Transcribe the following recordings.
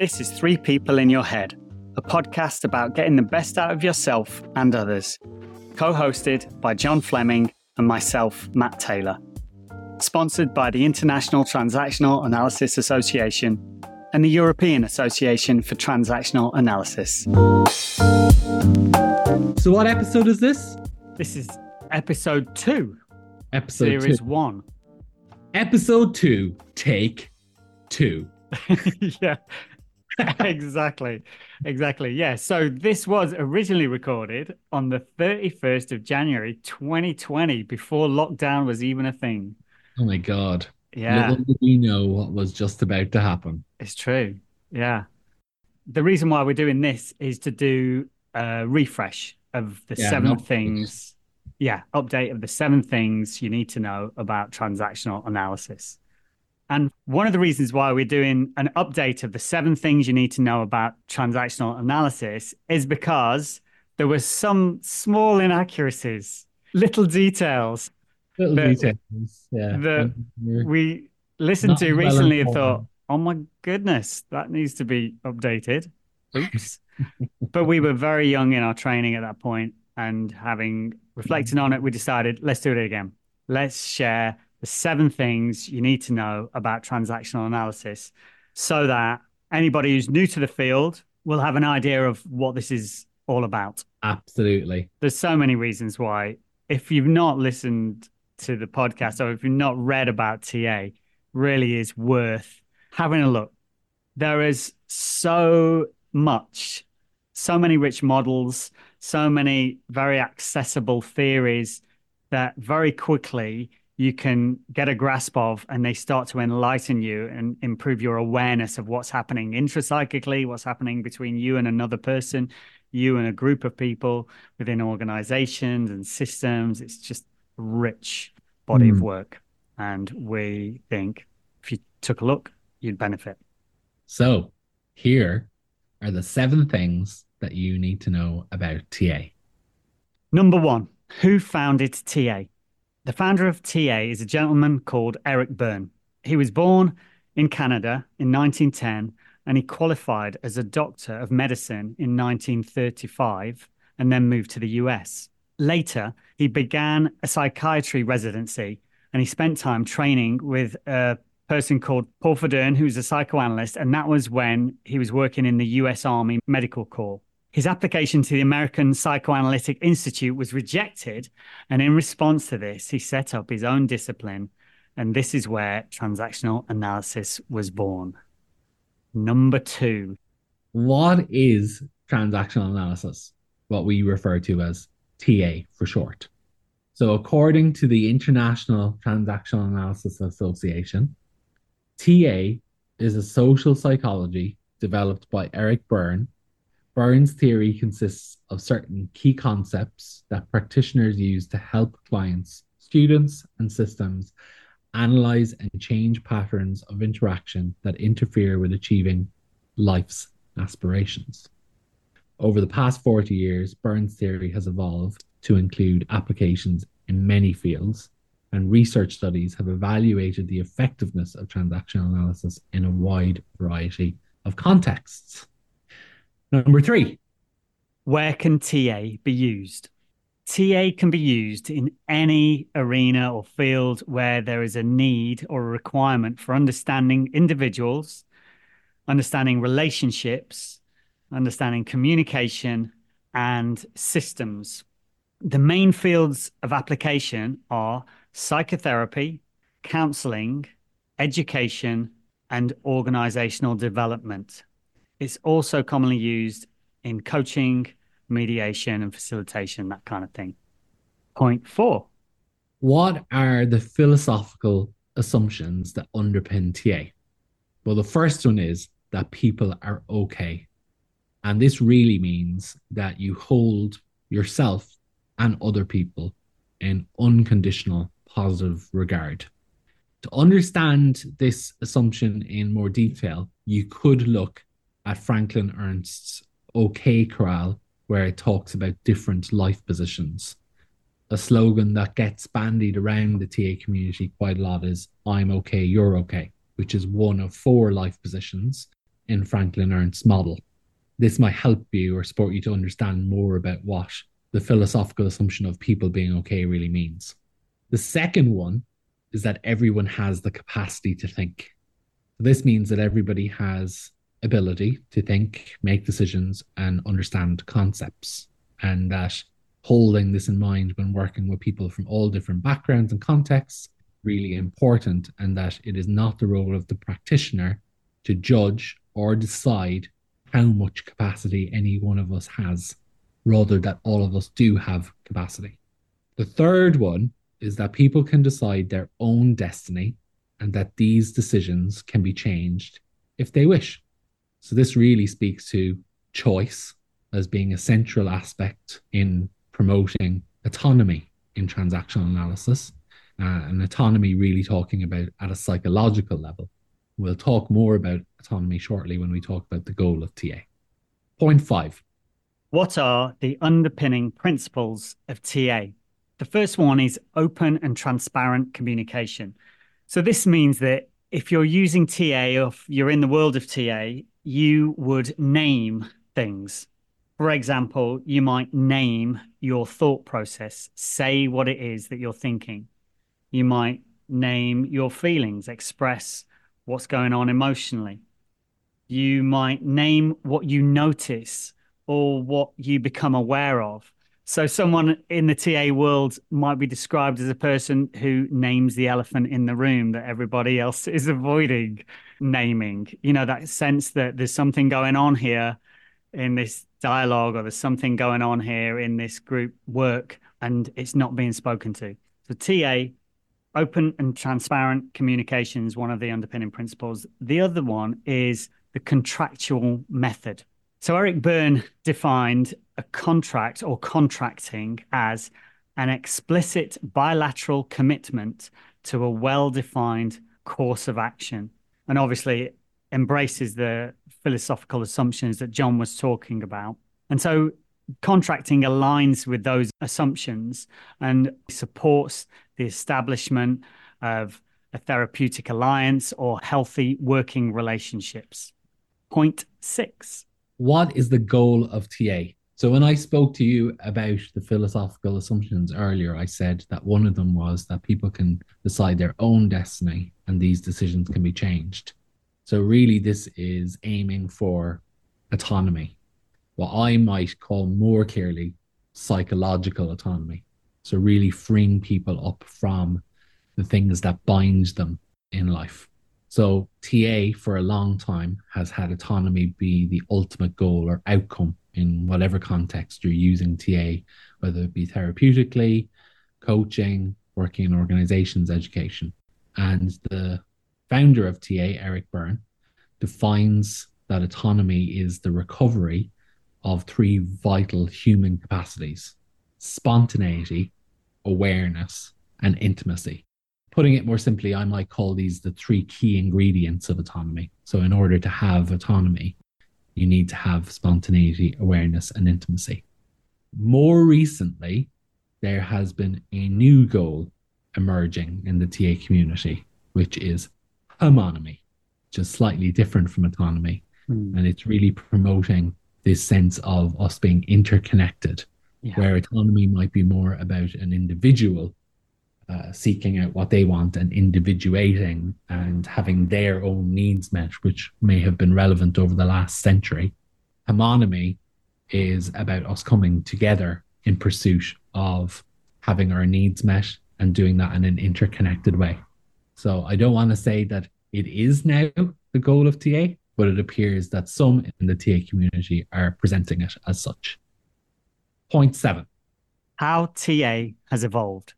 This is Three People in Your Head, a podcast about getting the best out of yourself and others. Co hosted by John Fleming and myself, Matt Taylor. Sponsored by the International Transactional Analysis Association and the European Association for Transactional Analysis. So, what episode is this? This is episode two, Episode series two. one. Episode two. Take two. yeah, exactly. Exactly. Yeah. So this was originally recorded on the 31st of January 2020, before lockdown was even a thing. Oh my god. Yeah, Little did we know what was just about to happen. it's true. Yeah. The reason why we're doing this is to do a refresh of the Yeah, seven things. Yeah, update of the seven things you need to know about transactional analysis. And one of the reasons why we're doing an update of the seven things you need to know about transactional analysis is because there were some small inaccuracies, little details Little The- details. Yeah. the- We're- listened Not to well recently and thought, oh my goodness, that needs to be updated. Oops. but we were very young in our training at that point, and having reflected on it, we decided let's do it again. Let's share the seven things you need to know about transactional analysis so that anybody who's new to the field will have an idea of what this is all about. Absolutely. there's so many reasons why. If you've not listened to the podcast or if you've not read about TA really is worth having a look. There is so much so many rich models so many very accessible theories that very quickly you can get a grasp of and they start to enlighten you and improve your awareness of what's happening intrapsychically what's happening between you and another person you and a group of people within organizations and systems. It's just a rich body of Mm. work. And we think if you took a look, you'd benefit. So, here are the seven things that you need to know about TA. Number one, who founded TA? The founder of TA is a gentleman called Eric Berne. He was born in Canada in 1910 and he qualified as a doctor of medicine in 1935 and then moved to the US. Later, he began a psychiatry residency and he spent time training with a person called Paul Federn, who's a psychoanalyst, and that was when he was working in the US Army Medical Corps. His application to the American Psychoanalytic Institute was rejected, and in response to this, he set up his own discipline, and this is where transactional analysis was born. Number two, What is transactional analysis? What we refer to as TA for short. So, according to the International Transactional Analysis Association, TA is a social psychology developed by Eric Berne. Berne's theory consists of certain key concepts that practitioners use to help clients, students, and systems analyze and change patterns of interaction that interfere with achieving life's aspirations. Over the past 40 years, Berne's theory has evolved to include applications in many fields, and research studies have evaluated the effectiveness of transactional analysis in a wide variety of contexts. Number three, where can TA be used? TA can be used in any arena or field where there is a need or a requirement for understanding individuals, understanding relationships, understanding communication, and systems. The main fields of application are psychotherapy, counseling, education, and organizational development. It's also commonly used in coaching, mediation, and facilitation, that kind of thing. Point four. what are the philosophical assumptions that underpin TA? Well, the first one is that people are okay. And this really means that you hold yourself and other people in unconditional positive regard. To understand this assumption in more detail, you could look at Franklin Ernst's OK Corral, where it talks about different life positions. A slogan that gets bandied around the TA community quite a lot is I'm okay, you're okay, which is one of four life positions in Franklin Ernst's model. This might help you or support you to understand more about what the philosophical assumption of people being okay really means. The second one is that everyone has the capacity to think. This means that everybody has ability to think, make decisions, and understand concepts, and that holding this in mind when working with people from all different backgrounds and contexts really important and that it is not the role of the practitioner to judge or decide how much capacity any one of us has rather that all of us do have capacity. The third one is that people can decide their own destiny and that these decisions can be changed if they wish so this really speaks to choice as being a central aspect in promoting autonomy in transactional analysis, uh, and autonomy really talking about at a psychological level. We'll talk more about autonomy shortly when we talk about the goal of TA. Point five. What are the underpinning principles of TA? The first one is open and transparent communication. So, this means that if you're using TA or you're in the world of TA, you would name things. For example, you might name your thought process, say what it is that you're thinking. You might name your feelings, express what's going on emotionally. You might name what you notice or what you become aware of. So, someone in the TA world might be described as a person who names the elephant in the room that everybody else is avoiding naming. You know, that sense that there's something going on here in this dialogue or there's something going on here in this group work and it's not being spoken to. So TA, open and transparent communication is one of the underpinning principles. The other one is the contractual method. So Eric Berne defined a contract or contracting as an explicit bilateral commitment to a well-defined course of action. And obviously embraces the philosophical assumptions that John was talking about. And so contracting aligns with those assumptions and supports the establishment of a therapeutic alliance or healthy working relationships. Point six. What is the goal of TA? So, when I spoke to you about the philosophical assumptions earlier, I said that one of them was that people can decide their own destiny and these decisions can be changed. So really, this is aiming for autonomy, what I might call more clearly psychological autonomy. So really freeing people up from the things that bind them in life. So TA for a long time has had autonomy be the ultimate goal or outcome in whatever context you're using TA, whether it be therapeutically, coaching, working in organizations, education. And the founder of TA, Eric Berne, defines that autonomy is the recovery of three vital human capacities spontaneity, awareness, and intimacy. Putting it more simply, I might call these the three key ingredients of autonomy. So, in order to have autonomy, you need to have spontaneity, awareness, and intimacy. More recently, there has been a new goal emerging in the TA community, which is homonomy, is slightly different from autonomy. Mm. And it's really promoting this sense of us being interconnected, yeah. where autonomy might be more about an individual uh, seeking out what they want and individuating and having their own needs met, which may have been relevant over the last century. Homonomy is about us coming together in pursuit of having our needs met and doing that in an interconnected way. So I don't want to say that it is now the goal of TA, but it appears that some in the TA community are presenting it as such. Point seven. How TA has evolved.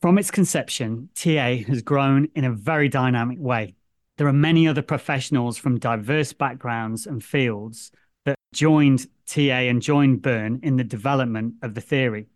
From its conception, TA has grown in a very dynamic way. There are many other professionals from diverse backgrounds and fields that joined TA and joined Berne in the development of the theory.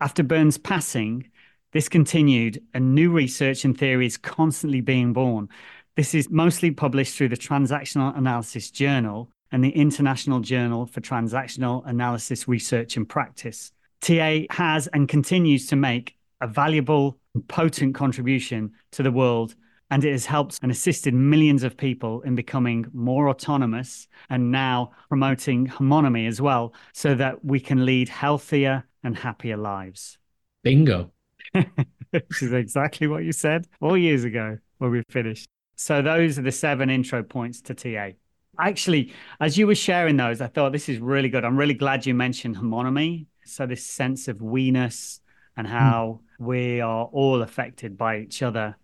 After Berne's passing, this continued, and new research and theory is constantly being born. This is mostly published through the Transactional Analysis Journal and the International Journal for Transactional Analysis Research and Practice. TA has and continues to make a valuable and potent contribution to the world And it has helped and assisted millions of people in becoming more autonomous and now promoting homonomy as well, so that we can lead healthier and happier lives. Bingo. Which is exactly what you said four years ago when we finished. So, those are the seven intro points to TA. Actually, as you were sharing those, I thought this is really good. I'm really glad you mentioned homonomy. So, this sense of we-ness and hmm. how mm. We are all affected by each other.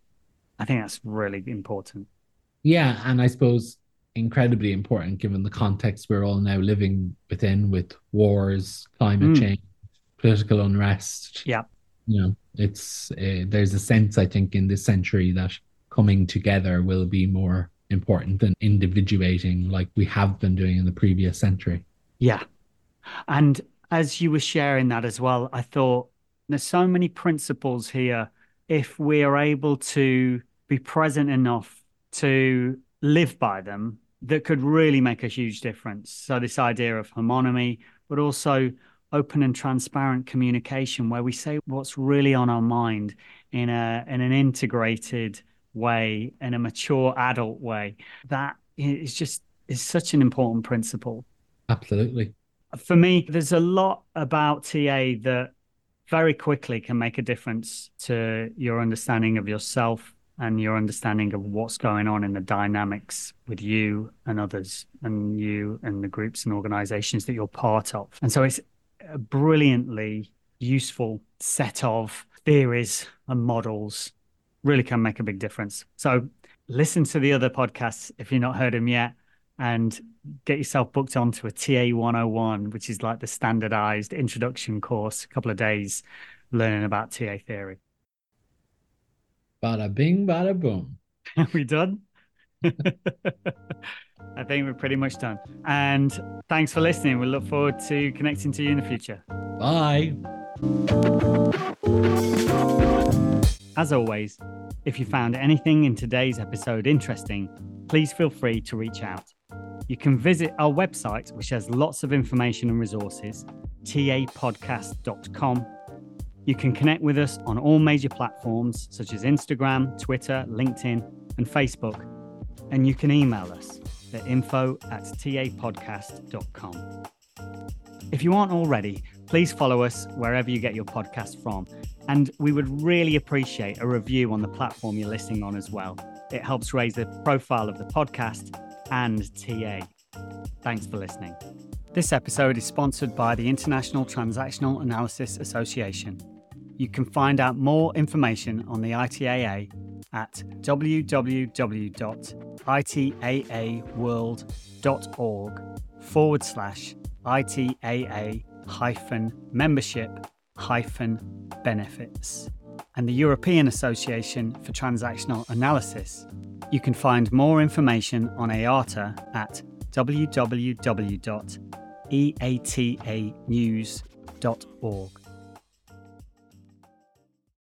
I think that's really important. Yeah. And I suppose incredibly important given the context we're all now living within with wars, climate mm. change, political unrest. Yeah. You know, it's uh, there's a sense I think in this century that coming together will be more important than individuating like we have been doing in the previous century. Yeah. And as you were sharing that as well, I thought there's so many principles here. If we are able to be present enough to live by them, that could really make a huge difference. So, this idea of homonomy, but also open and transparent communication where we say what's really on our mind in a in an integrated way in a mature adult way that is just is such an important principle absolutely for me there's a lot about ta that very quickly can make a difference to your understanding of yourself and your understanding of what's going on in the dynamics with you and others and you and the groups and organizations that you're part of and so it's a brilliantly useful set of theories and models really can make a big difference. So listen to the other podcasts if you've not heard them yet and get yourself booked onto a TA 101, which is like the standardized introduction course, a couple of days learning about TA theory. Bada bing, bada boom. Are we done? I think we're pretty much done. And thanks for listening. We look forward to connecting to you in the future. Bye. As always, if you found anything in today's episode interesting, please feel free to reach out. You can visit our website, which has lots of information and resources, tapodcast.com. You can connect with us on all major platforms such as Instagram, Twitter, LinkedIn, and Facebook. And you can email us at info at tapodcast.com. If you aren't already, please follow us wherever you get your podcast from. And we would really appreciate a review on the platform you're listening on as well. It helps raise the profile of the podcast and TA. Thanks for listening. This episode is sponsored by the International Transactional Analysis Association. You can find out more information on the ITAA at www.itaaworld.org forward slash ITAA hyphen membership hyphen benefits. And the European Association for Transactional Analysis. You can find more information on EATA at www.eatanews.org.